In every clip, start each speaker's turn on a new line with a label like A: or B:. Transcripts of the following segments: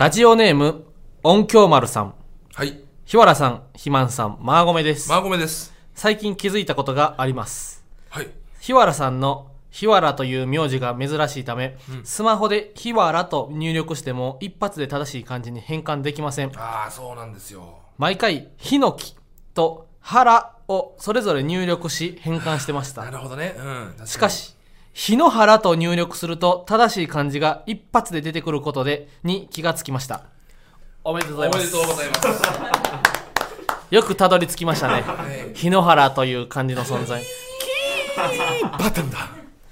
A: ラジオネーム、音響丸さん。
B: はい。
A: 日原さん、肥満さん、マーゴメです。
B: マーゴメです。
A: 最近気づいたことがあります。
B: はい。
A: 日原さんの日原という名字が珍しいため、スマホで日原と入力しても一発で正しい漢字に変換できません。
B: ああ、そうなんですよ。
A: 毎回、ヒノキと原をそれぞれ入力し変換してまし
B: な
A: た。
B: るほどね。うん。
A: しかし、日の原と入力すると正しい漢字が一発で出てくることで、に気がつきました。おめでとうございます。
B: おめでとうございます。
A: よくたどり着きましたね。
B: はい
A: 日の原という漢字の存在。
B: バトンだ。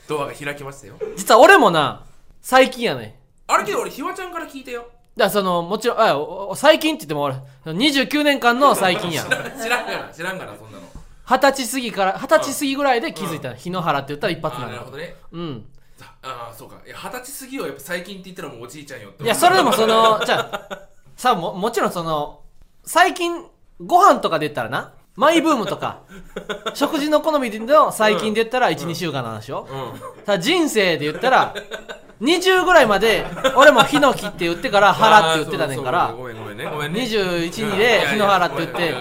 B: ドアが開きましたよ。
A: 実は俺もな、最近やね。
B: あれけど俺、ひわちゃんから聞いたよ。
A: だからその、もちろん、あ最近って言っても俺、29年間の最近や。
B: 知らんがな、知らんがな、そん。
A: 二十歳過ぎから、二十歳過ぎぐらいで気づいた。日の原って言ったら一発なの
B: なるほどね。
A: うん。
B: ああ、そうか。二十歳過ぎをやっぱ最近って言ったらもうおじいちゃんよって。
A: いや、それでもその、じゃあ、さあも、もちろんその、最近、ご飯とかで言ったらな、マイブームとか、食事の好みでの最近で言ったら1、2週間の話よ。
B: うん。
A: ただ人生で言ったら、20ぐらいまで、俺もヒノキって言ってから原って言ってたねんから
B: あーそう、そうごめんごめんね。ごめんね。
A: 21、2
B: い
A: で日の原って言って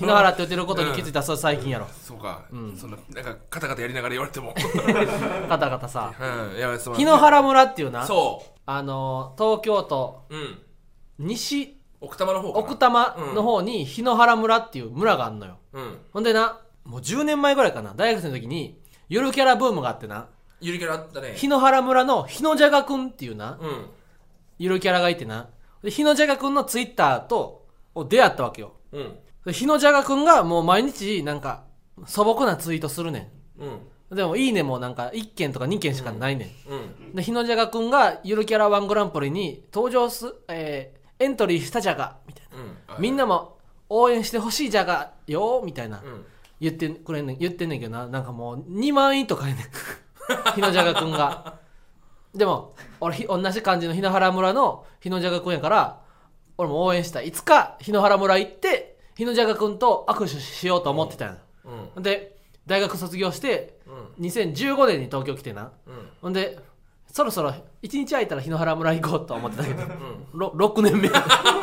A: 日の原って言ってることに気づいたらそれ最近やろ。
B: そうか。そんな、なんか、カタカタやりながら言われても。
A: カタカタさ。
B: うん。いや、そう
A: 日の原村っていうな、
B: そ
A: あの、東京都
B: う。うん。
A: 西
B: 奥多摩の方
A: 奥多摩の方に日野原村っていう村があんのよ。
B: うん。
A: ほんでな、もう10年前ぐらいかな、大学生の時に、ゆるキャラブームがあってな、
B: ゆるキャラあったね。
A: 日野原村の日野じゃがくんっていうな、
B: うん。
A: ゆるキャラがいてな、で日野じゃがくんのツイッターと、を出会ったわけよ。
B: うん。
A: で日野じゃがくんがもう毎日なんか、素朴なツイートするね
B: うん。
A: ん。でも、いいねもなんか1件とか2件しかないねん。
B: うん。
A: で、日野じゃがくんがゆるキャラワングランプリに登場す、えー、エントリーしたじゃが、みたいな。
B: うん。
A: みんなも応援してほしいじゃがよ、みたいな。
B: うん。
A: 言ってくれんねん、言ってんねんけどな、なんかもう2万円とかやねん。日野じゃがくんが。でも、俺ひ、同じ感じの日野原村の日野じゃがくんやから、俺も応援したい。いつか日野原村行って、日野じゃがくんと握手しようと思ってたんや。
B: うん。
A: で、大学卒業して、
B: うん。
A: 2015年に東京来てな。
B: うん。
A: ほんで、そろそろ1日空いたら日野原村行こうと思ってたけど、
B: うん。
A: ろ6年目。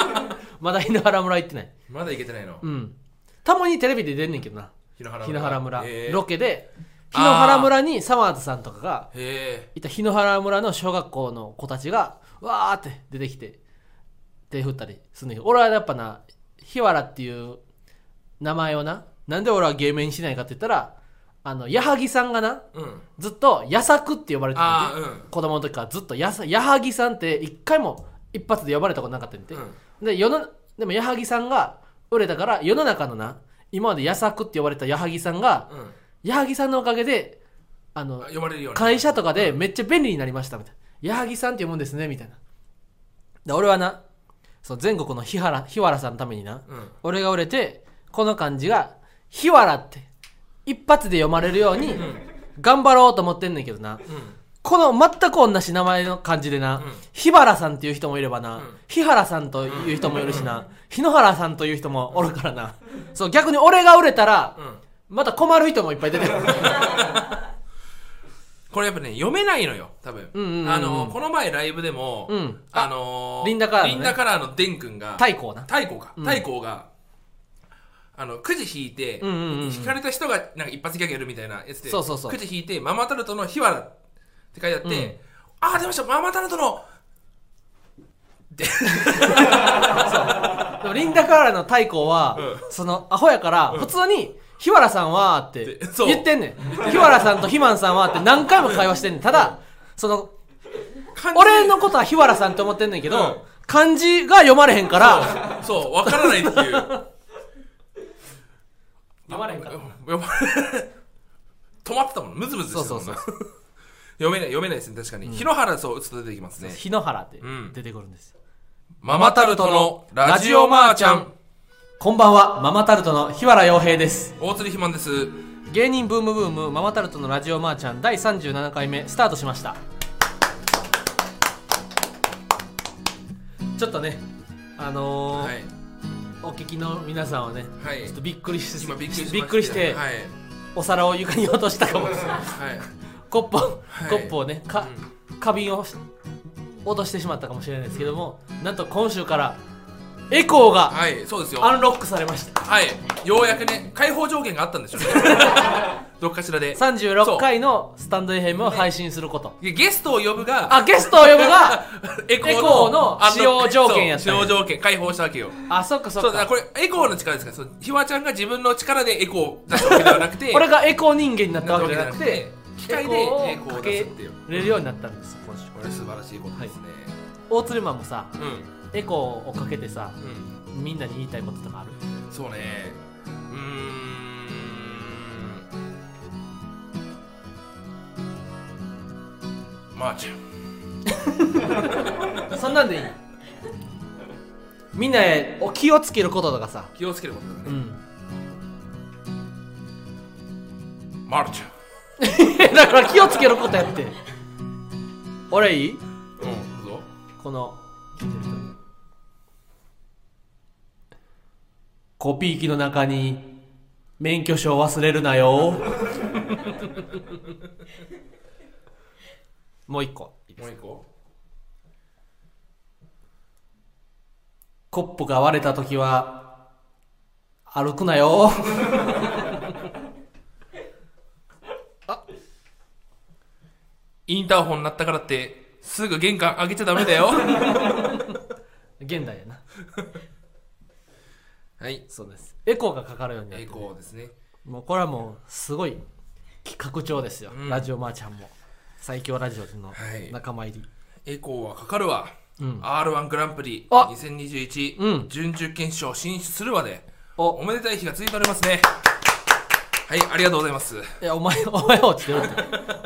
A: まだ日野原村行ってない。
B: まだいけてないの？
A: う。ん。たまにテレビで出んねんけどな。
B: 日野原
A: 村、ロケで日野原村にサマーズさんとかが
B: へ
A: いた日野原村の小学校の子たちがわーって出てきて手振ったりするんだけど俺はやっぱな日原っていう名前をななんで俺は芸名にしないかって言ったらあの矢作さんがな
B: え。うん。
A: ずっと矢作って呼ばれてた
B: ああ、
A: んで、
B: うん。
A: 子供の時からずっと矢作矢作さんって一回も一発で呼ばれたことなかったんで、
B: うん。
A: で世のでも矢作さんが売れたから世の中のな今まで矢作って呼ばれた矢作さんが
B: うん。
A: 矢作さんのおかげであの
B: あ呼ばれるよ。
A: 会社とかでめっちゃ便利になりましたみたいな矢作さんって読むんですねみたいなで俺はなそう全国の日原日原さんのためにな
B: うん。
A: 俺が売れてこの漢字が日原って一発で読まれるように頑張ろうと思ってんねんけどな
B: うん。
A: この全く同じ名前の漢字でな、
B: ん
A: 日原さんっていう人もいればな、
B: ん
A: 日原さんという人もいるしな、日野原さんという人もおるからな。そう、逆に俺が売れたら、
B: うん。
A: また困る人もいっぱい出てくる。
B: これやっぱね、読めないのよ、多分。
A: うんうんうんうん。
B: あの、この前ライブでも、
A: うん。
B: あのー、
A: リンダカラーのね。
B: リンダカラーのデン君が、
A: 太閤な。
B: 太閤か。
A: うん。
B: 太閤が、あの、くじ引いて、
A: うんうんうんうん。
B: 引かれた人がなんか一発ギャグやるみたいなやつで、
A: そうそうそう。
B: くじ引いて、ママタルトの日原って書いてあって、あー、出ました、ママタルトの、
A: で もリンダカーラの太閤は、
B: う
A: その、アホやから、普通に、日原さんはって
B: でそう。
A: 言ってんねん。日原さんとひまんさんはって何回も会話してんねん。ただ、その、
B: 漢字。
A: 俺のことは日原さんって思ってんねんけど、
B: うん。
A: 漢字が読まれへんから、
B: そう、わからないっていう。
A: 読まれへんから。
B: 読ま止まってたもん。ムズムズしてたもんな
A: そうそう
B: 読めない読めないですね。確かに、日野原そう打つと出てきますね。
A: 日野原って
B: ん。
A: 出てくるんですよ。
B: ママタルトのラジオマーちゃん
A: こんばんは、ママタルトの日原洋平です。
B: 大釣り肥満です。
A: 芸人ブームブーム、ママタルトのラジオマーちゃん第37回目、スタートしました。ちょっとね、あのー
B: はい。
A: お聞きの皆さんはね、
B: はい。
A: ちょっとびっくりし
B: 今びっくりしました。
A: びっくりして、
B: はい。
A: お皿を床に落としたかもしれない。
B: はい。
A: コップを、
B: い。
A: コップをね、か、花瓶を押脅してしまったかもしれないですけどもなんと今週からエコーが
B: はいそうですよ。
A: アンロックされました。
B: はい。ようやくね解放条件があったんでしょうね。どっかしらで。
A: 36回のスタンド FM を配信すること。
B: でゲストを呼ぶが
A: あゲストを呼ぶが
B: エコ
A: ーの
B: あ
A: 使用条件やったんや。
B: そう使用条件解放したわけよ。
A: あそっかそっか。
B: そうだこれエコーの力ですからそうひわちゃんが自分の力でエコーを出したわけではなくて
A: 俺がエコー人間になったわけじゃなくて
B: 機械で
A: エコーを
B: 出すっていう。
A: かけれるようになったんです
B: これ素晴らしいことですね、
A: 大鶴マンもさ
B: うん
A: エコーをかけてさ
B: うん。
A: みんなに言いたいこととかある？
B: そうね。うーん。まあちゃん
A: そんなんでいい？みんなへお気をつけることとかさ。
B: 気をつけることだね、
A: うん。
B: まるちゃん。
A: だから気をつけることやって。俺いい？
B: うんどうぞ。
A: このコピー機の中に免許証忘れるなよ。もう一個。いいです
B: もう一個？
A: コップが割れた時は歩くなよ。
B: インターホン鳴ったからってすぐ玄関開けちゃダメだよ。
A: 現代やな
B: はい。
A: そうです。エコーがかかるようになって
B: エコーですね。
A: もうこれはもうすごい企画長ですよ、
B: うん。
A: ラジオマーちゃんも。最強ラジオの
B: はい。
A: 仲間入り、
B: エコーはかかるわ、
A: うん。
B: R1 グランプリ
A: あ。
B: 2021、
A: うん。
B: 準々決勝進出するまで
A: お。
B: おめでたい日が続いておりますね。はいありがとうございます。
A: いやお前 お前は落ちてるって。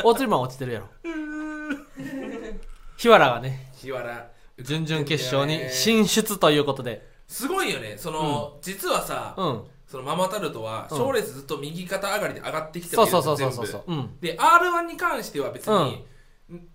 A: 大鶴マン落ちてるやろ。日原がね。
B: 日原。
A: 準々決勝に進出ということです
B: ごいよね。その、実はさ、
A: うん。
B: そのママタルトは
A: うん。
B: 賞レースずっと右肩上がりで上がってきてる
A: う
B: ですよ
A: そうそうそうそう、
B: で R1 に関しては別に、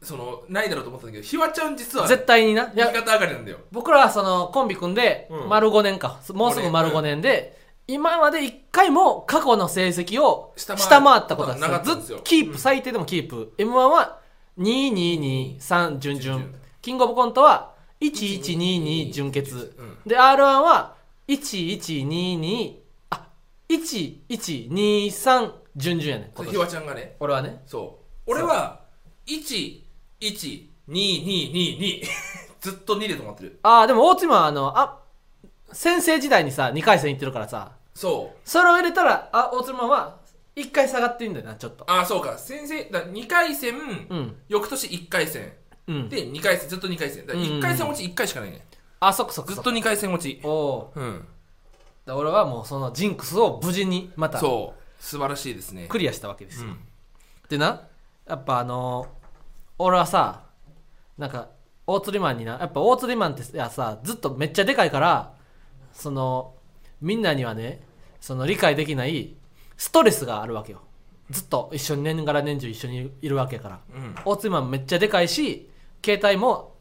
B: そのないだろうと思ったんだけどひわちゃん実は
A: 絶対にな。
B: 右肩上がりなんだよ。
A: 僕らはそのコンビ組んで
B: うん。
A: 丸5年か、もうすぐ丸5年で、今まで1回も過去の成績を
B: 下
A: 下
B: 回
A: ったことはずっとキープ、
B: うん。
A: 最低でもキープ。m 1は2223準々
B: 準々
A: キングオブコントは1122準決、
B: うん。
A: で r 1は1122あ1123準々やね
B: ひ
A: 年。
B: わちゃんがね。
A: 俺はね。
B: そう。俺は11222 ずっと2で止まってる。
A: ああでも大津今はあのあ先生時代にさ2回戦行ってるからさ。
B: そう。
A: それを入れたらあ大津マンは1回下がってるんだよなちょっと。
B: ああそうか。先生だ2回戦、
A: うん。
B: 翌年1回戦
A: うん。
B: で2回戦ずっと2回戦。だから1回戦落ち1回しかないね、
A: あそっかそっか
B: ずっと2回戦落ち。
A: おお
B: うん。
A: ー俺はもうそのジンクスを無事にまた
B: そう。素晴らしいですね。
A: クリアしたわけですよ、
B: うん。
A: でなやっぱあのー俺はさなんか大釣りマンになやっぱ大釣りマンっていやさずっとめっちゃでかいからそのみんなにはねその理解できないストレスがあるわけよ。ずっと一緒に年がら年中一緒にいるわけやから。
B: うん。
A: 大津マンめっちゃでかいし携帯も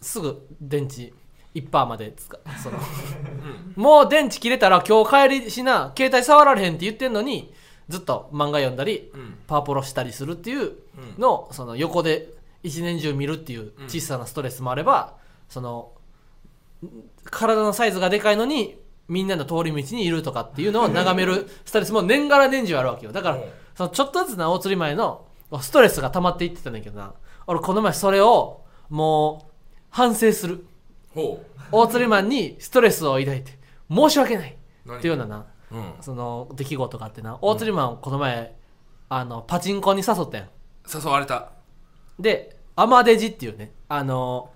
A: すぐ電池1%まで使う。そのもう電池切れたら今日帰りしな携帯触られへんって言ってんのにずっと漫画読んだり
B: うん。
A: パワポロしたりするっていう
B: うん
A: のをその横で一年中見るっていう小さなストレスもあればそのん体のサイズがでかいのにみんなの通り道にいるとかっていうのを眺めるストレスも年がら年中あるわけよ。だから
B: うん。
A: そのちょっとずつな大釣り前のストレスが溜まっていってたんだけどな俺この前それをもう反省する。
B: ほ
A: 大釣りマンにストレスを抱いて申し訳ない。
B: 何？
A: っていうようなな
B: ううん。
A: その出来事があってな。大釣りマンをこの前あのパチンコに誘ったやん。
B: 誘われた。
A: でアマデジっていうねあの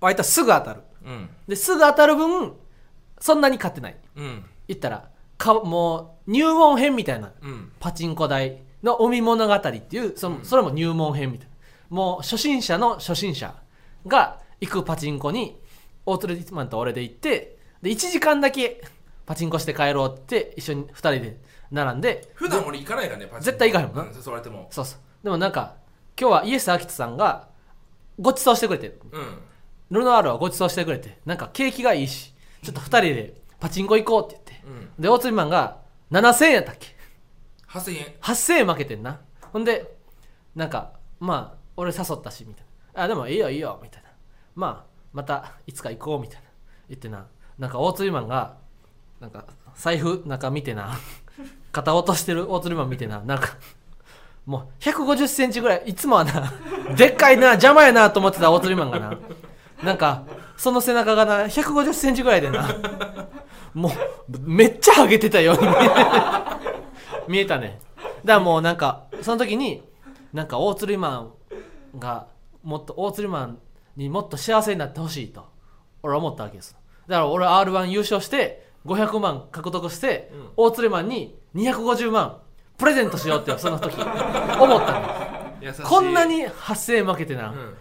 A: 割とすぐ当たる。
B: うん。
A: ですぐ当たる分そんなに勝ってない。
B: うん。
A: 言ったらかもう入門編みたいな
B: うん。
A: パチンコ台の海物語っていうそのそれも入門編みたいなもう初心者の初心者が行くパチンコに大鶴マンと俺で行ってで1時間だけパチンコして帰ろうって一緒に2人で並んで
B: 普段俺行かないからねパチンコ。
A: 絶対行かへんもん
B: 誘われても。
A: そうそう。でもなんか今日はイエス・アキトさんがご馳走してくれて
B: うん。
A: ルノアールはご馳走してくれてなんか景気がいいしちょっと2人でパチンコ行こうって言って。
B: うん。
A: で大鶴マンが7000円やったっけ。
B: 8000円。
A: 8000円負けてんな。ほんでなんかまあ俺誘ったしみたいな。あでもいいよいいよみたいな。まあまたいつか行こうみたいな。言ってな。なんか大釣りマンがなんか財布中見てな。肩落としてる大釣りマン見てな。なんかもう1 5 0センチぐらいいつもはなでっかいな邪魔やなと思ってた大釣りマンがな。なんかその背中がな1 5 0センチぐらいでな。もうめっちゃハゲてたよ。うに見えたね。だからもうなんかその時になんか大釣りマンがもっと大釣りマンにもっと幸せになってほしいと俺は思ったわけです。だから俺 r 1優勝して500万獲得して、
B: うん。
A: 大釣りマンに250万プレゼントしようってその時思ったの。
B: 優しい。
A: こんなに8000円負けてな、
B: うん。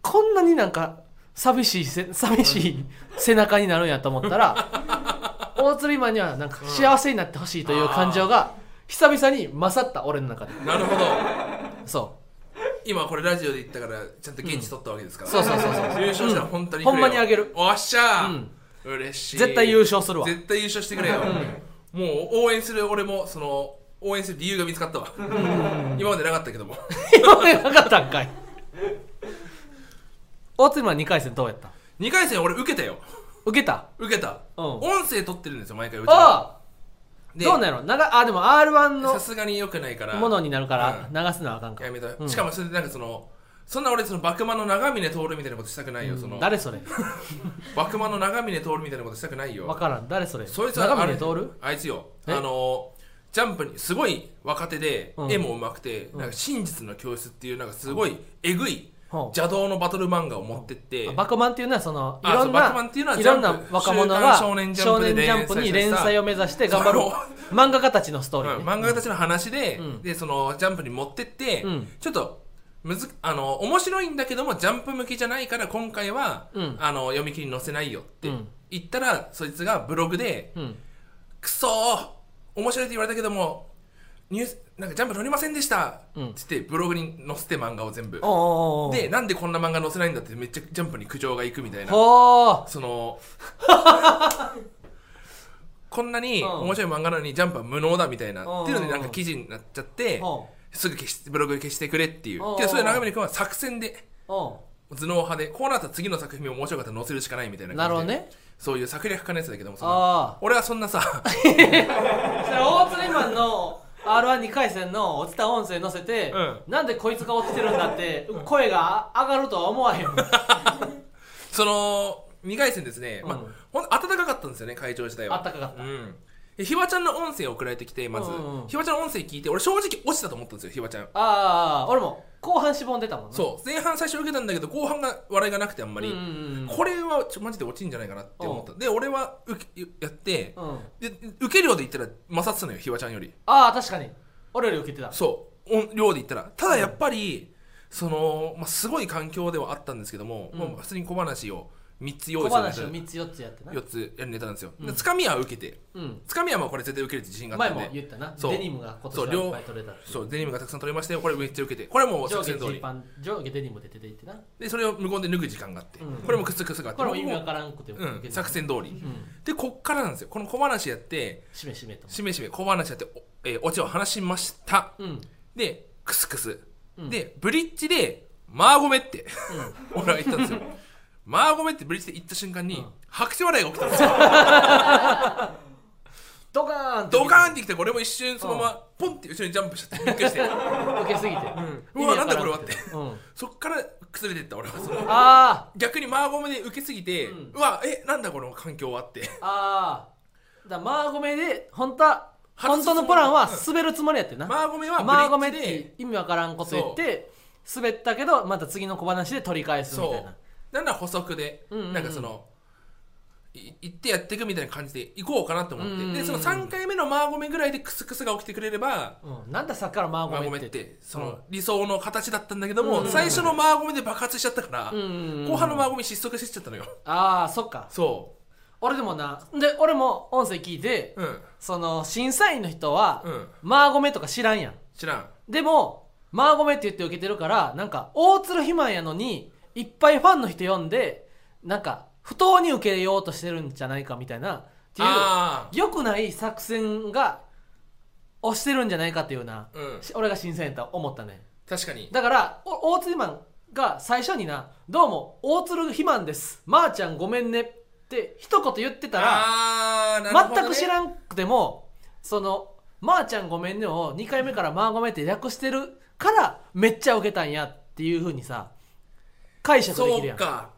A: こんなになんか寂しいせ寂しい背中になるんやと思ったら大釣りマンにはなんか幸せになってほしいという感情が久々に勝った俺の中で。
B: なるほど。
A: そ
B: 今これラジオで言ったからちゃんと現地取ったわけですから、
A: そうそうそうそう。
B: 優勝したら本当に
A: ほんまにあげる。
B: おっしゃー、
A: うん。
B: 嬉しい。
A: 絶対優勝するわ。
B: 絶対優勝してくれよ、もう応援する俺もその応援する理由が見つかったわ、今までなかったけども。
A: 今までなかったんかい。大釣りマン2回戦どうやった
B: ？2回戦俺受けたよ。
A: 受けた？
B: 受けた、
A: うん。
B: 音声取ってるんですよ毎回うちは
A: あどうなんやろ？長あでも r 1の
B: さすがに良くないから。
A: ものになるから
B: う
A: 流すのはあかんか。
B: やめた、
A: うん。
B: しかもそれでなんかそのそんな俺その幕間の長峰徹みたいなことしたくないよ、その
A: 誰それ？
B: 幕間の長峰徹みたいなことしたくないよ。
A: 分からん。誰それ？
B: そいつは
A: 長峰徹
B: あいつよ。
A: え？
B: あのジャンプにすごい若手で、
A: うん。
B: 絵も上手くて、なんか真実の教室っていうなんかすごいえぐい邪道のバトル漫画を持ってって、
A: バクマンっていうのはそのい
B: あ
A: ろん
B: そうバクマンっていうのはい
A: ろんな若者が
B: 少年ジャンプで
A: 少年ジャンプに連載を目指して頑張る。漫画家たちのストーリー。ね、
B: うん漫画家たちの話で、
A: うん。
B: でそのジャンプに持ってって、
A: うん。
B: ちょっとむずあの面白いんだけどもジャンプ向きじゃないから今回は、
A: うん。
B: あの読み切りに載せないよって
A: うん。
B: 言ったら、そいつがブログで
A: うん「
B: くそー!面白いって言われたけどもニュースなんかジャンプ載りませんでした」
A: うん。
B: って言ってブログに載せて漫画を全部。でなんでこんな漫画載せないんだってめっちゃジャンプに苦情がいくみたいな。
A: ほ
B: その こんなに
A: うん。
B: 面白い漫画なのにジャンプは無能だみたいな。
A: うん。
B: っていうのでなんか記事になっちゃってすぐ消しブログ消してくれっていう。
A: うん。
B: けどそれ長峰君は作戦で頭脳派でこうなったら次の作品も面白かったら載せるしかないみたいな
A: うなるほ
B: 感じで
A: どね。
B: そういう策略家のやつだけどもその
A: あ
B: 俺はそんなさ
A: あ それ大釣りマンの r 1 2回戦の落ちた音声載せて、
B: うん。
A: なんでこいつが落ちてるんだって声が上がるとは思わへん。
B: その2回戦ですね、まあ
A: うん
B: ほん暖かかったんですよね会場自体は。
A: あったかかった。
B: うん。でひわちゃんの音声送られてきてまず、
A: うんうんうん。
B: ひわちゃんの音声聞いて俺正直落ちたと思ったんですよひわちゃん。
A: ああ俺も後半しぼんでたもんね。
B: そう。前半最初受けたんだけど後半が笑いがなくてあんまり、
A: うんうんうん
B: これはちょマジで落ちんじゃないかなって思った。で俺は受けやって、
A: うん。
B: で受け量で言ったら勝ってたのよひわちゃんより。
A: ああ確かに。俺より受けてた。
B: そう。音量で言ったら。ただやっぱり、その、まあ、すごい環境ではあったんですけども、
A: うん。
B: 普通に小話を3つ用
A: 小
B: 意
A: 話を3つ4つやってな。
B: 4つやるネタなんですよ、
A: うん。
B: でつかみは受けて。
A: うん。
B: つかみはまあこれ絶対受けるって自信があっ
A: 前
B: たんで。
A: も言ったな。
B: そう。
A: デニムが今年はいっぱい取れたって
B: そうデニムがたくさん取れましたよこれめっちゃ受けて。これはもう
A: 上下
B: 作戦通り。
A: ジーパン上下デニムで出ていってな。
B: でそれを無言で脱ぐ時間があって、
A: うん。
B: これもクスクスがあって
A: これも意味
B: も
A: わからんくて
B: うん、作戦通り、
A: うん。
B: でこっからなんですよ。この小話やって
A: しめしめと。
B: しめしめ小話やってお、えーオチを話しました。
A: うん。
B: でクスクス、
A: うん。
B: でブリッジでマーゴメって、俺は言ったんですよマーゴメってブリッジで言った瞬間に、
A: うん。
B: 拍手笑いが起きたんですよ。
A: ドカーンって。
B: ドカーンってきて俺も一瞬そのままポンって後ろにジャンプしちゃってびっくりして。
A: 受けすぎて。
B: うわなんだこれはって。
A: うん。
B: そっから崩れてった俺は。その
A: あ
B: 逆にマーゴメで受けすぎて、
A: う
B: うんわえなんだこの環境はって。
A: あああだマーゴメで本当は本当のプランは滑るつもりやってんな。
B: マーゴメは
A: マーゴメって意味わからんこと言って滑ったけどまた次の小話で取り返すみたいな
B: なんなら補足で、
A: うんうんうん。
B: なんかそのい行ってやっていくみたいな感じで行こうかなと思って、
A: うんうんうん
B: でその3回目のマーゴメぐらいでクスクスが起きてくれれば
A: うん。なんださっきからマー
B: ゴ
A: ゴメっ
B: ててその理想の形だったんだけども、
A: うんうんうん。
B: 最初のマーゴメで爆発しちゃったから、
A: うんうんうん
B: 後半のマーゴメ失速してっちゃったのよ。
A: ああそっか。
B: そ
A: 俺でもなで俺も音声聞いて
B: ううん。
A: その審査員の人は
B: うん。
A: マーゴメとか知らんやん。
B: 知らん。
A: でもマーゴメって言って受けてるからなんか大鶴肥満やのにいっぱいファンの人呼んでなんか不当に受けようとしてるんじゃないかみたいなっていう
B: あ
A: 良くない作戦が押してるんじゃないかっていうな
B: あうん。
A: し俺が審査員と思ったね。
B: 確かに。
A: だからお大津マンが最初にな「どうも大鶴肥満です。まー、ちゃんごめんね」って一言言ってたら
B: ね、
A: 全く知らんくてもその「まー、ちゃんごめんね」を2回目から「まーごめん」って略してるからめっちゃウケたんやっていうふうにさ解釈できるや
B: そうんか。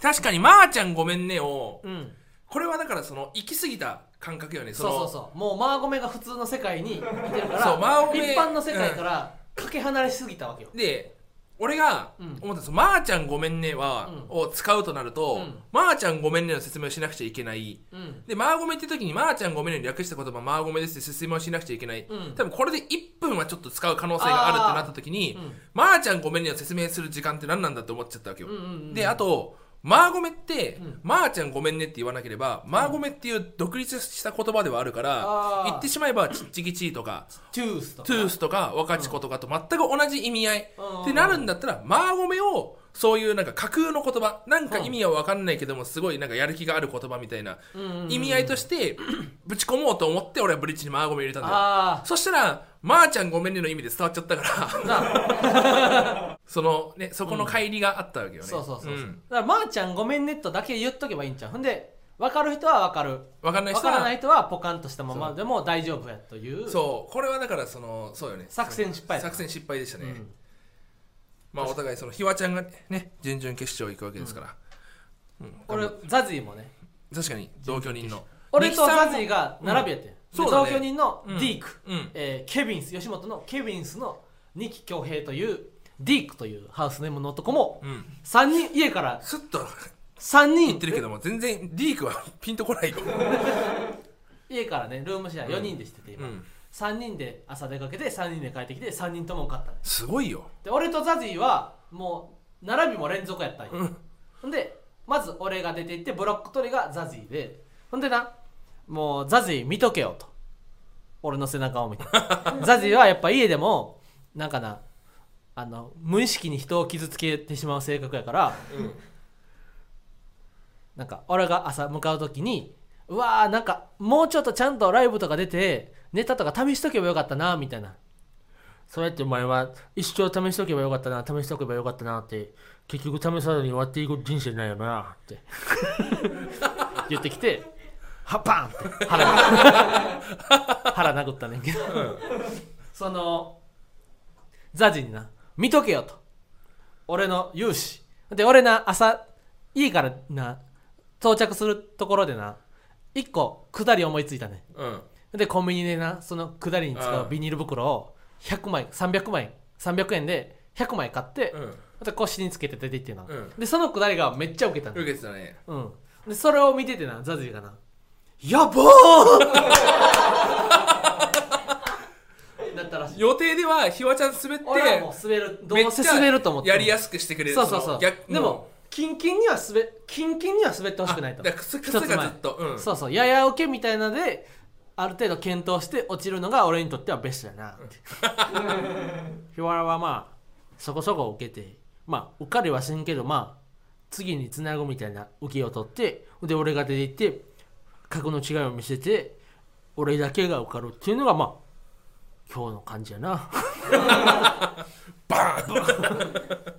B: 確かに「まー、ちゃんごめんね」を。
A: うん、
B: これはだからその行き過ぎた感覚よね。
A: そうそう
B: う
A: そう。もうマーゴメが普通の世界にいてるか
B: そうマー
A: ら
B: ゴメ
A: 一般の世界からかけ離れしすぎたわけよ、
B: で俺が
A: うん。
B: 思ったんです。まー、ちゃんごめんねは」
A: う
B: を使うとなると
A: うん「
B: まー、ちゃんごめんね」の説明をしなくちゃいけない。
A: うん。
B: で、マーゴメって時に、まーちゃんごめんね略した言葉、マーゴメですって説明をしなくちゃいけない。
A: うん。
B: 多分これで1分はちょっと使う可能性があるってなった時に、
A: うん。
B: まーちゃんごめんねを説明する時間って何なんだって思っちゃったわけよ。で、あと、マーゴメって、
A: ん。
B: まーちゃんごめんねって言わなければ、マーゴメっていう独立した言葉ではあるから、言ってしまえば、ちっちぎちとか、
A: トゥースとか
B: トゥースとか、若ち子とかと全く同じ意味合い。
A: うん
B: ってなるんだったら、マーゴメを、そういうなんか架空の言葉、なんか意味は分かんないけども、すごいなんかやる気がある言葉みたいな
A: うん。うんうん
B: 意味合いとして、ぶち込もうと思って俺はブリッジにマーゴメ入れたんだよ。
A: あ
B: そしたら、まー、ちゃんごめんねの意味で伝わっちゃったから、そのね、そこの乖離があったわけよね。
A: そうそうそうそう、
B: ん。
A: だからまーちゃんごめんねとだけ言っとけばいいんちゃう。ほんで分かる人は分かる。
B: わかんない人
A: 分からな
B: は、
A: い人はポカンとしたまま。でも大丈夫やという。
B: そう、これはだからその、そうよね。
A: 作戦失敗だ
B: 作戦失敗でしたね。
A: うん
B: まあお互いその、ひわちゃんがね、準々決勝行くわけですから。うん。
A: 俺ザジーもね。
B: 確かに同居人の。
A: 俺とザジー
B: が、
A: が並びやってん、で
B: そうだね。
A: 同居人の
B: うん。
A: ディーク、
B: うん。
A: えーケビンス吉本のケビンスの二木恭平というディークというハウスネームの男も
B: うん。
A: 3人家から
B: スッと。
A: 3人。
B: 言ってるけども、全然、リークはピンとこないよ。
A: 家からねルームシェア4人でしてて今、
B: うん。
A: 3人で朝出かけて3人で帰ってきて3人とも受かった。ね
B: すごいよ。
A: で俺とザジーはもう並びも連続やったんよ、
B: うん。
A: ほんでまず俺が出て行ってブロック取りがザジーで。ほんでなもうザジー見とけよと。俺の背中を見て。ザジーはやっぱ家でもなんかなあの無意識に人を傷つけてしまう性格やから
B: うん。
A: なんか俺が朝向かう時にうわーなんかもうちょっとちゃんとライブとか出てネタとか試しとけばよかったなみたいな。そうやってお前は一生試しとけばよかったな試しとけばよかったなって結局試さずに終わっていく人生なんよなって。言ってきてはっパンって。腹 腹殴ったねんけど、そのザジにな見とけよと。俺の勇姿。で俺な朝家からな到着するところでな一個下り思いついたね。
B: うん。
A: でコンビニでなその下りに使うビニール袋を100枚300枚300円で100枚買って、
B: うん。
A: で腰につけて出て行ってな、
B: うん。
A: でその下りがめっちゃウケたの。
B: 受けてたね。
A: うん。でそれを見ててなザジーがな「やばー! 」だったらしい。
B: 予定ではひわちゃん滑って
A: 俺はもう滑るどうせ滑ると思って
B: やりやすくしてくれる。
A: そうそうそう。でもキンキンには滑キンキンには滑ってほしくないと。
B: あだからクスクス
A: 一つ前。
B: がずっとうん。
A: そうそうやや受けみたいなのである程度検討して落ちるのが俺にとってはベストやなって。日原はまあそこそこ受けてまあ受かりはせんけどまあ次につなぐみたいな受けを取ってで俺が出て行って格の違いを見せて俺だけが受かるっていうのがまあ今日の感じやな。
B: バーン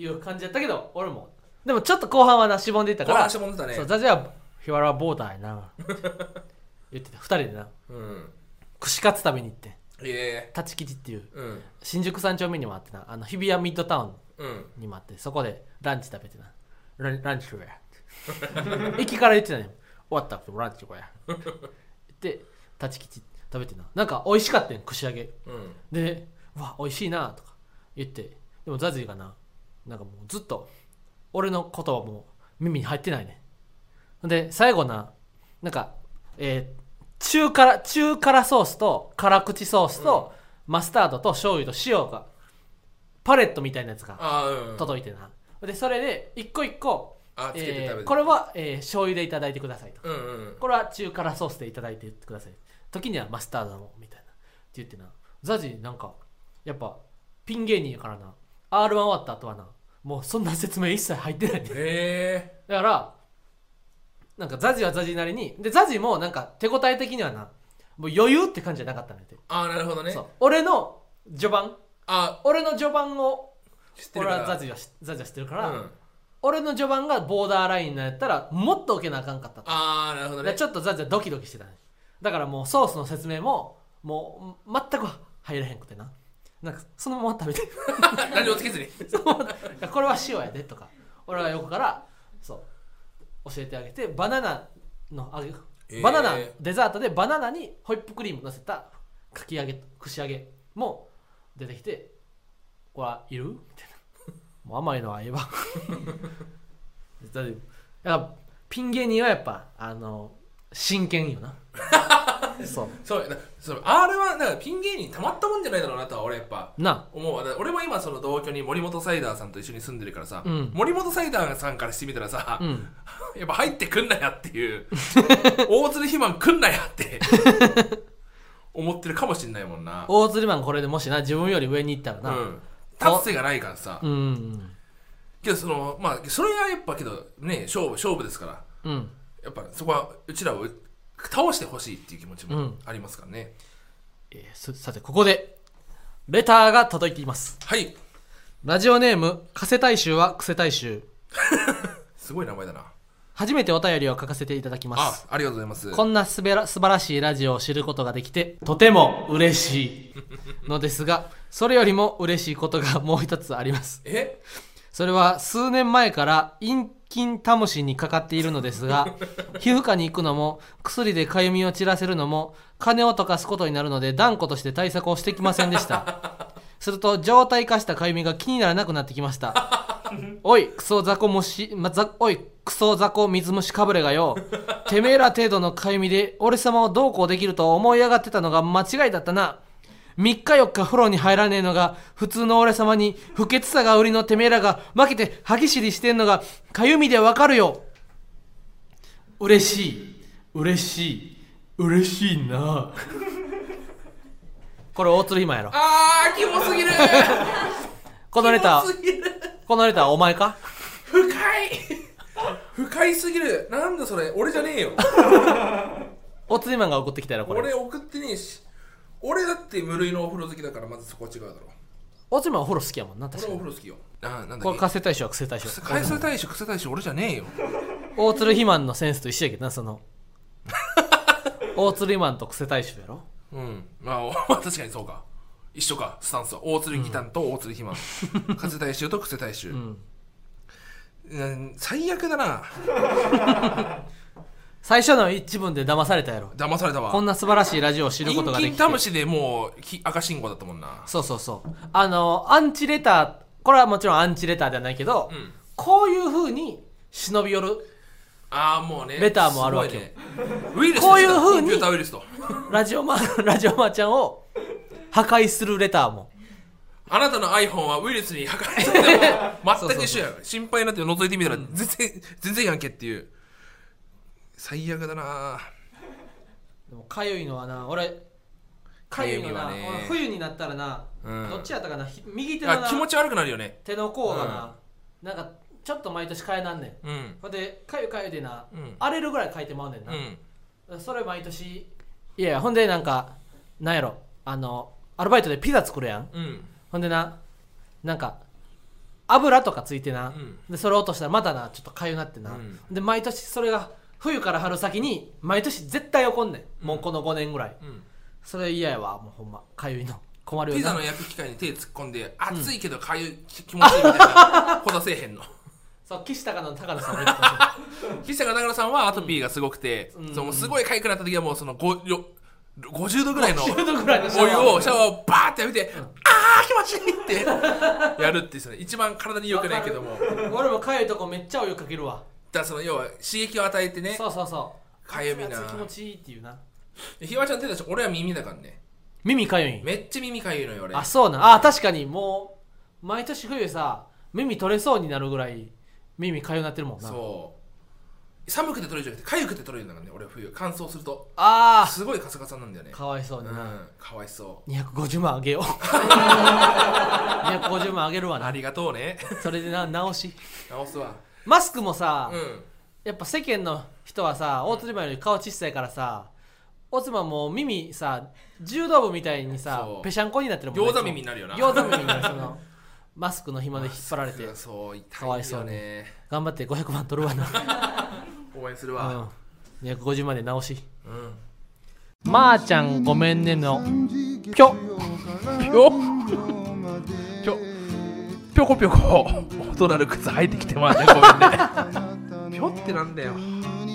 A: いう感じやったけど俺も。でもちょっと後半はなしぼんでいった
B: 後
A: から。
B: 半しぼんでたね。
A: そうザジは日原はボーダーやな。言ってた。2人でな。
B: うん。
A: 串カツ食べに行って。
B: え
A: 立ち吉っていう。
B: えうん。
A: 新宿三丁目にもあってな。あの日比谷ミッドタウン
B: うん。
A: にもあってそこでランチ食べてな。ランランチやって駅から言ってたね。終わった後ランチこやで立ち吉食べてな。なんか美味しかったん串揚げ。
B: うん。
A: で「うわ美味しいな」とか言って。でもザジーがななんかもうずっと俺のことはもう耳に入ってないね。で最後ななんかえー中辛中辛ソースと辛口ソースと、マスタードと醤油と塩がパレットみたいなやつが届いてな。でそれで一個一個、これは、えー醤油でいただいてくださいと。
B: うんうん
A: これは中辛ソースでいただいてください。時にはマスタードもみたいな。って言ってな。ザジなんかやっぱピン芸人やからな。R1 終わった後はなもうそんな説明一切入ってないんで。
B: へえ
A: だからなんかザジはザジなりにでザジもなんか手応え的にはなもう余裕って感じじゃなかったんだって、
B: ああなるほどね。
A: そう。俺の序盤。
B: あ。
A: 俺の序盤を
B: 知ってるから。
A: 俺はザジは知ザジは知ってるから、
B: うん。
A: 俺の序盤がボーダーラインなんやったらもっと受けなあかんかった。と
B: ああなるほどね。
A: でちょっとザジはドキドキしてたねだからもうソースの説明ももう全く入らへんくてななんかそのまま食べて
B: 何もつけずに。
A: これは塩やでとか。俺が横からそう教えてあげてバナナの揚げ、
B: えー。
A: バナナデザートでバナナにホイップクリーム乗せたかき揚げ串揚げも出てきて「これはいる?」みたいな「もう甘いのはええわ」だってやっぱピン芸人はやっぱあの真剣よな そう。
B: そうだその R はなんかピン芸人たまったもんじゃないだろうなとは俺やっぱ
A: な
B: 思う。俺も今その同居に森本サイダーさんと一緒に住んでるからさ、
A: うん。
B: 森本サイダーさんからしてみたらさ、
A: うん。
B: やっぱ入ってくんなやっていう 大鶴肥満くんなやって思ってるかもしんないもんな。
A: 大釣りマンこれでもしな自分より上に行ったらな。
B: うん。立つ瀬がないからさ、
A: うんうん
B: けどそのまあそれはやっぱけどね勝負勝負ですから。
A: うん。
B: やっぱそこはうちらを倒してほしいっていう気持ちも
A: うん。
B: ありますからね、
A: えーすさてここでレターが届いています。
B: はい。
A: ラジオネーム加瀬大衆は癖大衆。
B: すごい名前だな。
A: 初めてお便りを書かせていただきます。
B: あありがとうございます。
A: こんなすべら素晴らしいラジオを知ることができてとても嬉しいのですがそれよりも嬉しいことがもう一つあります。
B: え？
A: それは数年前から陰菌タムシにかかっているのですが 皮膚科に行くのも薬でかゆみを散らせるのも金を溶かすことになるので断固として対策をしてきませんでした。すると状態化したかゆみが気にならなくなってきました。おいクソザコ虫、ま、ざおいクソザコ水虫かぶれがよ。てめえら程度のかゆみで俺様をどうこうできると思い上がってたのが間違いだったな3日4日風呂に入らねえのが普通の俺様に不潔さが売りのてめえらが負けて歯ぎしりしてんのがかゆみでわかるよ。嬉しい。嬉しい。嬉しいな。これ大鶴ひまやろ。
B: あーキモすぎる。
A: このレター。
B: キモすぎる。
A: このレターお前か？
B: 深い深いすぎる。なんだそれ。俺じゃねえよ。
A: 大鶴ひまが送ってきたやろこれ。
B: 俺送ってねえし俺だって無類のお風呂好きだからまずそこは違うだろ。
A: 大鶴ひまお風呂好きやもんな確
B: 俺お風呂好きよ。あなんだっけ？
A: これ加瀬大将は癖大将
B: 海水大使癖大使俺じゃねえよ。
A: 大鶴ひまんのセンスと一緒やけどなその。大鶴ひまんと癖大将やろ？
B: うん。まあお まあ確かにそうか。一緒か。スタンスは。大鶴ギタンと大鶴ひまん風大衆と癖大衆、
A: ん。
B: うん最悪だな
A: 最初の一文で騙されたやろ。
B: 騙されたわ。
A: こんな素晴らしいラジオを知ることができて。
B: 陰菌タムシでもうき赤信号だったもんな。
A: そうそうそう。あのアンチレターこれはもちろんアンチレターではないけど、
B: うん。
A: こういうふうに忍び寄る
B: ああもうね
A: レターもあるわけ
B: ね。ウイルス
A: こういう風に
B: コンピューターウイルスと。
A: ラジオマ ラジオマちゃんを破壊するレターも。
B: あなたの iPhone はウイルスに破壊されても 全く一緒や心配になって覗いてみたら全然全然やんけっていう最悪だな。
A: でもかゆいのはな俺かゆいのな
B: ね。
A: 俺冬になったらな、
B: うん。
A: どっちやったかな？ひ右手の
B: 気持ち悪くなるよね。
A: 手の甲がな、なんかちょっと毎年かえなんねん。
B: うん。
A: ほんでかゆかゆでな、
B: うん。
A: 荒れるぐらいかいてまうねんな、
B: うん。
A: それ毎年？いやいやほんでなんかなんやろあのアルバイトでピザ作るやん。
B: うん。
A: ほんでななんか油とかついてな、
B: ん。
A: でそれ落としたらまたなちょっとかゆなってな、
B: うん。
A: で毎年それが冬から春先に毎年絶対起こんねん、もうこの5年ぐらい。
B: うん。
A: それ嫌やわもうほんま。かゆいの困るよな。
B: ピザの焼く機械に手突っ込んで熱いけどかゆいき気持ちいいみたいな。ことせえへんの。
A: そう岸高野の高野さん
B: 岸坂長野さんはアトピーがすごくて、
A: うん。
B: そのすごい痒くなった時はもうそのごよ50度ぐらいの
A: 10度ぐらいのシャ
B: お湯をシャワーをバーって浴びて、あー気持ちいいってやるっていうその一番体に良くないけども。
A: 俺もかゆいとこめっちゃお湯かけるわ
B: らその要は刺激を与えてね
A: そうそうそう。
B: かゆみな。
A: 気持ちいいっていうな。
B: ひわちゃん手出して俺は耳だからね。
A: 耳かゆい。ん
B: めっちゃ耳かゆいのよ俺。
A: あそうなん。あ確かにもう毎年冬さ耳取れそうになるぐらい耳かゆなってるもんな。
B: そう。寒くて取れるじゃなくて痒くて取れるんだからね俺は冬。乾燥すると。
A: あ
B: すごいカサカサなんだよね。
A: あかわいそうにな、
B: うんかわいそ
A: 250万あげよう。250万あげるわな。
B: うありがとうね。
A: それでな直し。
B: 直すわ
A: マスクもさ、
B: うん。
A: やっぱ世間の人はさ大鶴マンより顔小さいからさ大鶴マンもう耳さ柔道部みたいにさ
B: そう。
A: ぺしゃんこになってるもん
B: 餃子耳になるよな。
A: 餃子耳になるその マスクの紐で引っ張られて。
B: そう痛い
A: かわいそう
B: ね
A: 頑張って500万取るわな、
B: 応援するわ。
A: うん、250万で直し。
B: うん。
A: まー、ちゃんごめんねの。ぴょ
B: ぴょ。ぴょ。ぴょこぴょこ音なる靴履いてきてまうねごめんね。ぴょってなんだよ。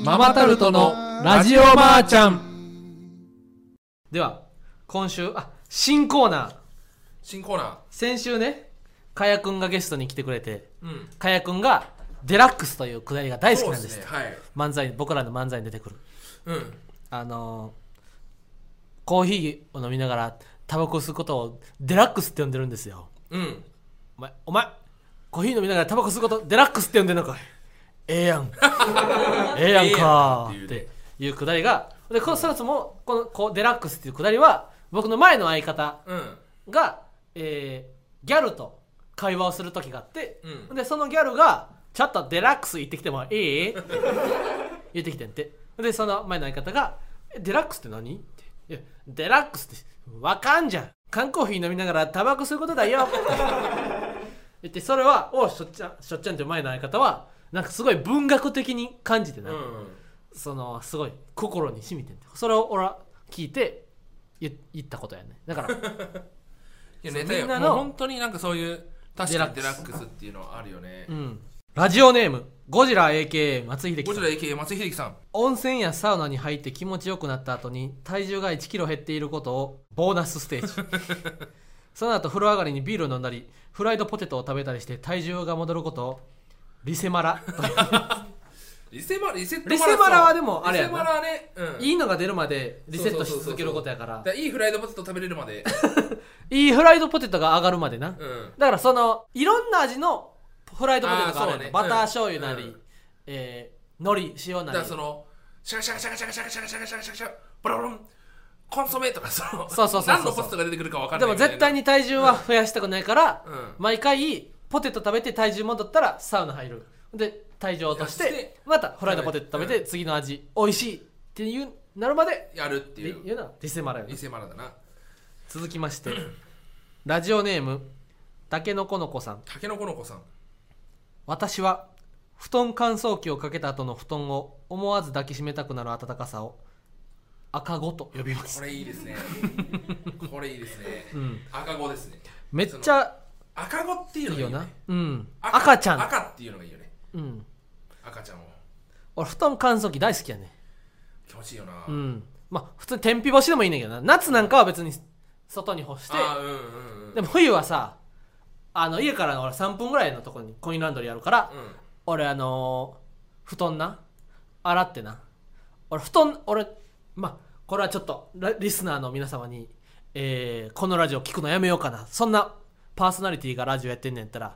A: ママタルトのラジオまーちゃん。では今週あ新コーナー。
B: 新コーナ
A: 先週ねかやくんがゲストに来てくれて
B: ーうん。
A: かやくんがデラックスというくだりが大好きなんです。
B: そうねはい。
A: 漫才僕らの漫才に出てくる。
B: うん。
A: あのーコーヒーを飲みながらタバコを吸うことをデラックスって呼んでるんですよ。
B: うん。
A: お前お前コーヒー飲みながらタバコ吸うことデラックスって呼んでんのか。いええやん。ええやんか。ーっ
B: て
A: ていうくだりがでこのそもそもこのこうデラックスっていうくだりは僕の前の相方
B: うん。
A: が、えーギャルと会話をする時があって、
B: うん。
A: でそのギャルが「ちょっとデラックス行ってきてもいい?」って言ってきてんて。でその前の相方が「えデラックスって何?」って「いやデラックスってわかんじゃん。缶コーヒー飲みながらタバコ吸うことだよ」言ってそれはおうしょっちゃんしょっちゃんって前の相方はなんかすごい文学的に感じてな、
B: うん
A: そのすごい心に染みてんて。それを俺は聞いて言言ったことやね。だから。
B: いやネタよ。
A: みんなの
B: 本当になんかそういう確かにデ
A: デラックス
B: っていうのはあるよね。
A: うん。ラジオネームゴジラ AKA 松秀樹さん。
B: こちら AKA 松井秀樹さん。
A: 温泉やサウナに入って気持ちよくなった後に体重が1キロ減っていることをボーナスステージ その後風呂上がりにビールを飲んだりフライドポテトを食べたりして体重が戻ることをリセマラ。
B: リセマラリセット
A: リセマラはでもあれやな。
B: リセマラはねうん。
A: いいのが出るまでリセットし続けることやから。
B: だからいいフライドポテト食べれるまで。
A: いいフライドポテトが上がるまでな。
B: うん。
A: だからそのいろんな味のフライドポテトがあるや
B: ーそうね。
A: バター醤油なり、
B: うん。
A: えー、海苔塩なり。
B: だからそのシャカシャカシャカシャカシャカシャカシャカシャカシャカシャカボロボロンコンソメとかその
A: そうそうそうそう。
B: 何のポテトが出てくるか分かん
A: で
B: ない
A: も絶対に体重は増やしたくないから、
B: うん。
A: 毎回ポテト食べて体重戻ったらサウナ入る。で体重落とし
B: そしてて
A: またフライドポテト食べて次の味美味しいっていうなるまで
B: やるっていう。
A: 言うな。リセマラよ
B: マラだな。
A: 続きまして ラジオネームたけのこのこさん。
B: タケノコの子さん。
A: 私は布団乾燥機をかけた後の布団を思わず抱きしめたくなる暖かさを赤子と呼びます。
B: これいいですね。これいいですね。
A: うん。
B: 赤子ですね。
A: めっちゃ
B: 赤子っていう
A: いいよな
B: のがいいよね
A: うん。赤ちゃん。
B: 赤っていうのがいいよね。
A: うん。
B: 赤ちゃんを。
A: 俺布団乾燥機大好きやね。
B: 気持ちいいよな。
A: うん。まあ普通に天日干しでもいいねんけどな。夏なんかは別に外に干して。
B: うんうんうん。
A: でも冬はさあの家から俺3分ぐらいのところにコインランドリーあるから、
B: うん。
A: 俺あのー布団な。洗ってな。俺布団俺まあこれはちょっとラリスナーの皆様に、えーこのラジオ聞くのやめようかな。そんなパーソナリティがラジオやってんねんやったら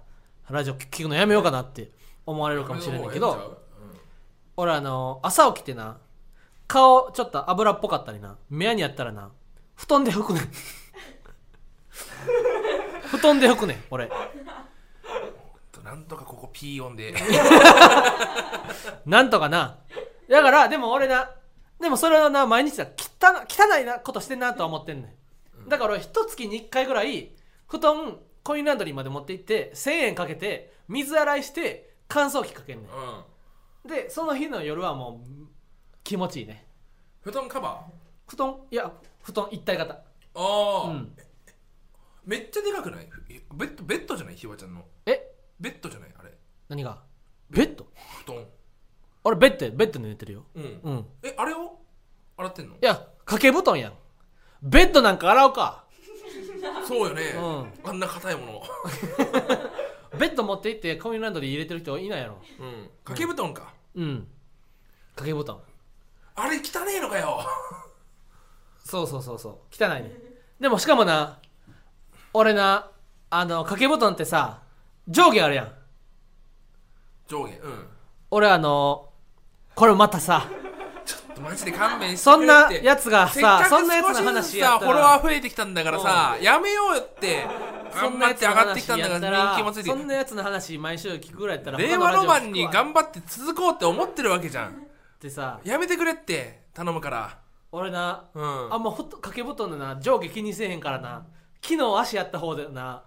A: ラジオ聞くのやめようかなって思われるかもしれないけど俺あのー朝起きてな顔ちょっと油っぽかったりな目やにやったらな布団で拭くねん。布団で拭くねん俺。
B: うんなんとかここピー音で。
A: なんとかな。だからでも俺なでもそれはな毎日だ。汚汚いなことしてんなとは思ってんねんだから俺一月に1回ぐらい布団コインランドリーまで持って行って1000円かけて水洗いして乾燥機かけんね
B: うん。
A: んでその日の夜はもう気持ちいいね。
B: 布団カバー？
A: 布団？いや布団一体型。
B: ああ、
A: うん。
B: めっちゃでかくない？ベッドベッドじゃない？ひわちゃんの。
A: え？
B: ベッドじゃない？あれ。
A: 何が？ベッド？
B: 布団
A: 俺ベッドベッドで寝てるよ。
B: うん。
A: うん。い
B: えあれを洗ってんの？
A: や掛け布団やん。ベッドなんか洗うか。
B: そうよね、
A: う
B: あんな硬いもの
A: ベッド持って行ってコインランドリー入れてる人いないやろ。
B: うん。掛け布団か、
A: うん。掛け布団。
B: あれ汚ねえのかよ。
A: そうそうそうそう。汚いね。でもしかもな俺なあの掛け布団ってさ上下あるやん。
B: 上下うん。
A: 俺あのこれまたさ。
B: ちょっとマジで勘弁して
A: そんな
B: くれって。
A: やつがさそんなやつの話やった
B: さフォロワー
A: ら
B: 増えてきたんだからさやめようよって頑張って上がってきたんだから人気もついてき
A: そんなやつの話毎週聞くぐらいやったら
B: 令和ロマンに頑張って続こうって思ってるわけじゃん。
A: ってさ
B: やめてくれって頼むから。
A: 俺な
B: うん。
A: あんまほっと掛け布団でな上下気にせえへんからな。昨日足やった方でな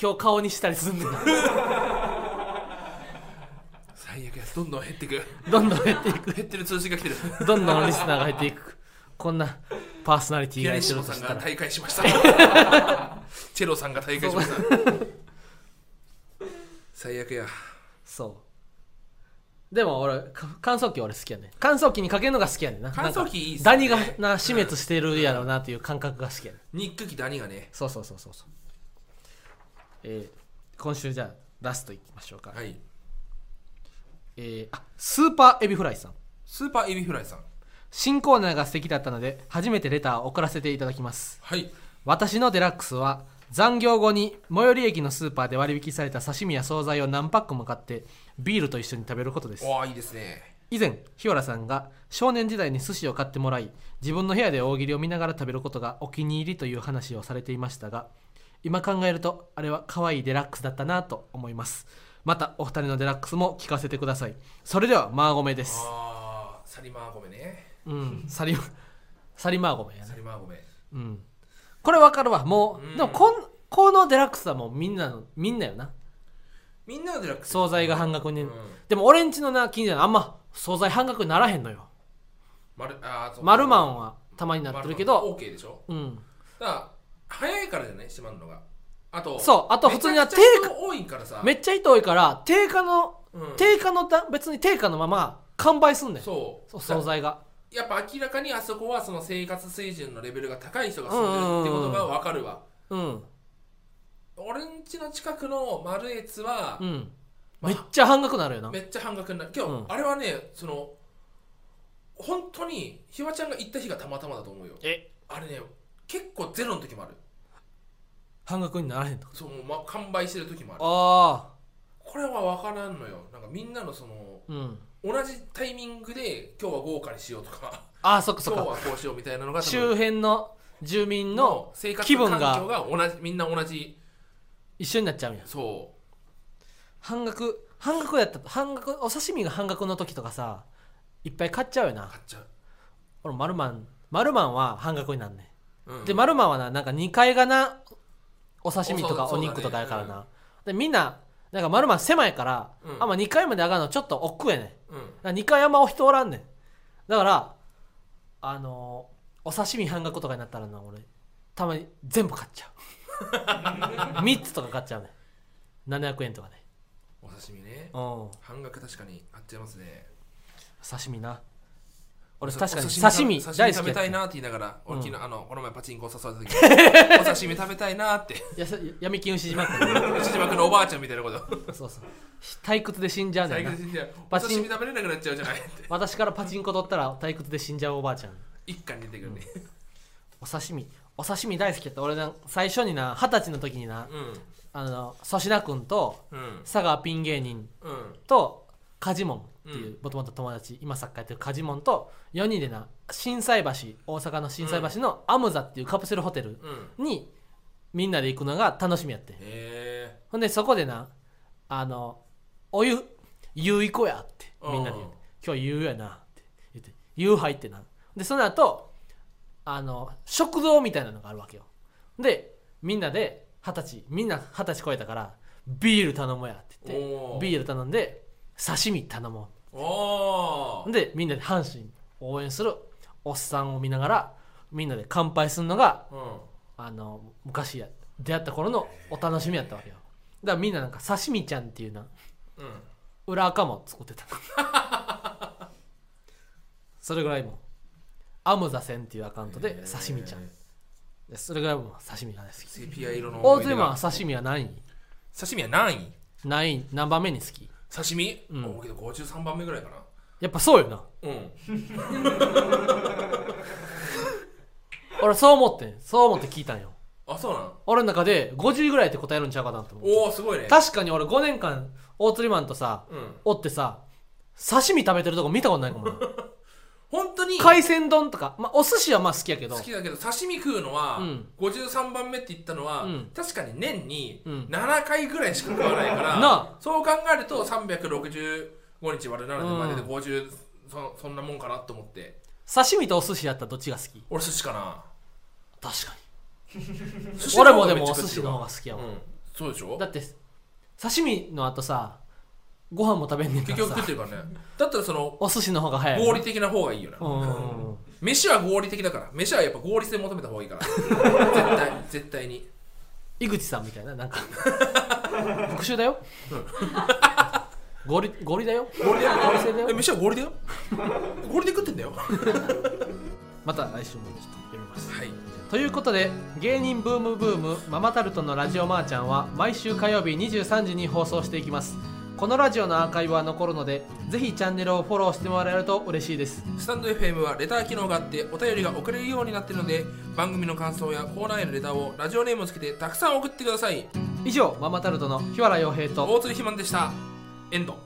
A: 今日顔にしたりすんねん
B: どんどん減っていく。
A: どんどん減っていく。
B: 減ってる通知が来てる。
A: どんどんリスナーが減っていく。こんなパーソナリティがやって
B: シモさんが
A: るとしたら
B: 大会しました。チェロさんが大会しました。最悪や。
A: そう。でも俺か乾燥機俺好きやね乾燥機にかけるのが好きやねんな。
B: 乾燥機いいっすね。
A: ダニがな死滅してるやろうなっていう感覚が好きやねん。
B: ニック機ダニがね。
A: そうそうそうそうそう。えー今週じゃあラストいきましょうか、
B: はい
A: えーあスーパーエビフライさん。
B: スーパーエビフライさん。
A: 新コーナーが素敵だったので初めてレターを送らせていただきます。
B: はい。
A: 私のデラックスは残業後に最寄り駅のスーパーで割引された刺身や惣菜を何パックも買ってビールと一緒に食べることです。
B: おーいいですね。
A: 以前日原さんが少年時代に寿司を買ってもらい自分の部屋で大喜利を見ながら食べることがお気に入りという話をされていましたが今考えるとあれは可愛いデラックスだったなと思いますまたお二人のデラックスも聞かせてください。それではマーゴメです。
B: あーサリマーゴメね。
A: うん。サリサリマーゴメやね。
B: サリマーゴメ。
A: うん。これわかるわ。もう、
B: うん。
A: でもこんこのデラックスはもうみんなのみんなよな。
B: みんなのデラックス。
A: 惣菜が半額に、
B: うん。
A: でも俺んちのな近所にあんま惣菜半額にならへんのよ。
B: マルあーそう
A: マルマンはたまになってるけど。
B: OK でしょ。
A: うん。
B: だから早いからじゃない？閉まるのがあと
A: そうあと普通には定
B: 人多いからさ。
A: めっちゃ人多いから定価の、
B: うん。
A: 定価のだ別に定価のまま完売すんねん。
B: そう。
A: そう惣菜が。
B: やっぱ明らかにあそこはその生活水準のレベルが高い人が住んでるってことが分かるわ、
A: うん。
B: 俺んちの近くのマルエツは
A: うん。
B: まあ
A: めっちゃ半額なるよな。
B: めっちゃ半額になる。今日、
A: うん。
B: あれはねその本当にひわちゃんが行った日がたまたまだと思うよ。
A: え。
B: あれね結構ゼロの時もある
A: 半額にならへんと？か
B: そう、ま、完売してる時もある。
A: あ
B: これは分からんのよ。なんかみんなのその
A: あうん。
B: 同じタイミングで今日は豪華にしようとか。
A: ああそっかそ
B: 今
A: っか。
B: 日はこうしようみたいなのが多分
A: 周辺の住民の
B: の生活
A: 気分が
B: 環境が同じみんな同じ
A: 一緒になっちゃうんや。
B: そ
A: 半額半額やった半額お刺身が半額の時とかさいっぱい買っちゃうよ
B: う
A: な。
B: 買っちゃう、
A: 俺マルマンマルマンは半額になんね
B: うん。
A: んでマルマンはななんか2階がなお刺身とかお肉とかやからな、でみんななんかマルマン狭いから、
B: うん。
A: あんま2階まで上がるのちょっと億劫やねん。
B: うん。
A: だから2階あんまお人おらんねん。だからあのーお刺身半額とかになったらな俺たまに全部買っちゃう。3つとか買っちゃうねん。700円とかで
B: お刺身ね。
A: うん。
B: 半額確かに買っちゃいますね。
A: 刺身な俺
B: お
A: 確かに。
B: お
A: 刺身
B: 刺
A: 大好き
B: 食べたいなって言いながら、俺
A: うん。
B: 昨日あのこの前パチンコ誘われた時に。お刺身食べたいなって。
A: やさ闇金牛島君
B: 牛島君のおばあちゃんみたいなこと。
A: そうそう。退屈で死んじゃうねんな。
B: 最近でお
A: パチン
B: 刺身食べれなくなっちゃうじゃない
A: 私からパチンコ取ったら退屈で死んじゃうおばあちゃん。
B: 一貫に出てくるね。
A: お刺身お刺身大好きやった。俺な最初にな二十歳の時にな
B: うん。
A: あの粗品君と
B: うん。
A: 佐川ピン芸人
B: うん。
A: とカジモンっていうもともと友達今サッカーやってるカジモンと4人でな心斎橋大阪の心斎橋のアムザっていうカプセルホテル
B: うん。
A: にみんなで行くのが楽しみやって
B: へえ
A: ほんでそこでなあのお湯湯行こうやってみんなで言う。
B: うん
A: 今日湯やなって言って湯入ってな。でその後あの食堂みたいなのがあるわけよ。でみんなで二十歳みんな二十歳超えたからビール頼もうやって言ってビール頼んで刺身頼もうでみんなで阪神応援するおっさんを見ながらみんなで乾杯するのが
B: うん。
A: あの昔や出会った頃のお楽しみやったわけよ。だからみんななんか刺身ちゃんっていうな
B: うん。
A: 裏垢も作ってた それぐらいもうアムザセンっていうアカウントで刺身ちゃん。でそれぐらいもう刺身が大好き。
B: セピア色の
A: 大津マは刺身は何位
B: 刺身は何位
A: 何位何番目に好き？
B: 刺身、
A: うん。
B: おけど53番目ぐらいかな。
A: やっぱそうよな。
B: うん。
A: 俺そう思ってん。そう思って聞いたんよ。
B: あそうなん？
A: 俺の中で50ぐらいって答えるんちゃうかなと思う
B: おおすごいね。
A: 確かに俺5年間大釣りマンとさ
B: うん。
A: おってさ刺身食べてるとこ見たことないかもな
B: 本当に
A: 海鮮丼とか、まあ、お寿司はまあ好きやけど。
B: 好きだけど刺身食うのは、
A: うん。
B: 53番目って言ったのは、
A: うん。
B: 確かに年に
A: うん。
B: 7回ぐらいしか食わないから、
A: なあ。
B: そう考えると365日割る7でまでで50、そそんなもんかなと思って。
A: 刺身とお寿司やったらどっちが好き？
B: 俺寿司かな。
A: 確かに。俺もでもお寿司の方が好きやわ、
B: うん。そうでしょ？
A: だって刺身の後さご飯も食べんねんか
B: 結
A: らさ。
B: 局食ってるからね。だったらその
A: お寿司の方が早い
B: 合理的な方がいいよな
A: うん。うんうん
B: 飯は合理的だから。飯はやっぱ合理性求めた方がいいから。絶対絶対に。
A: 井口さんみたいななんか。復讐だよ。合理合理だよ。合理だよ。合理性だよ。
B: え飯は合理だよ。合理で食ってんだよ。
A: また来週もちょっと読みます。
B: はい。
A: ということで芸人ブームブームママタルトのラジオマーちゃんは毎週火曜日23時に放送していきますこのラジオのアーカイブは残るのでぜひチャンネルをフォローしてもらえると嬉しいです。
B: スタンド FM はレター機能があってお便りが送れるようになっているので番組の感想やコーナーへのレターをラジオネームをつけてたくさん送ってください。
A: 以上ママタルトの日原洋平と
B: 大鶴ひまんでした。エンド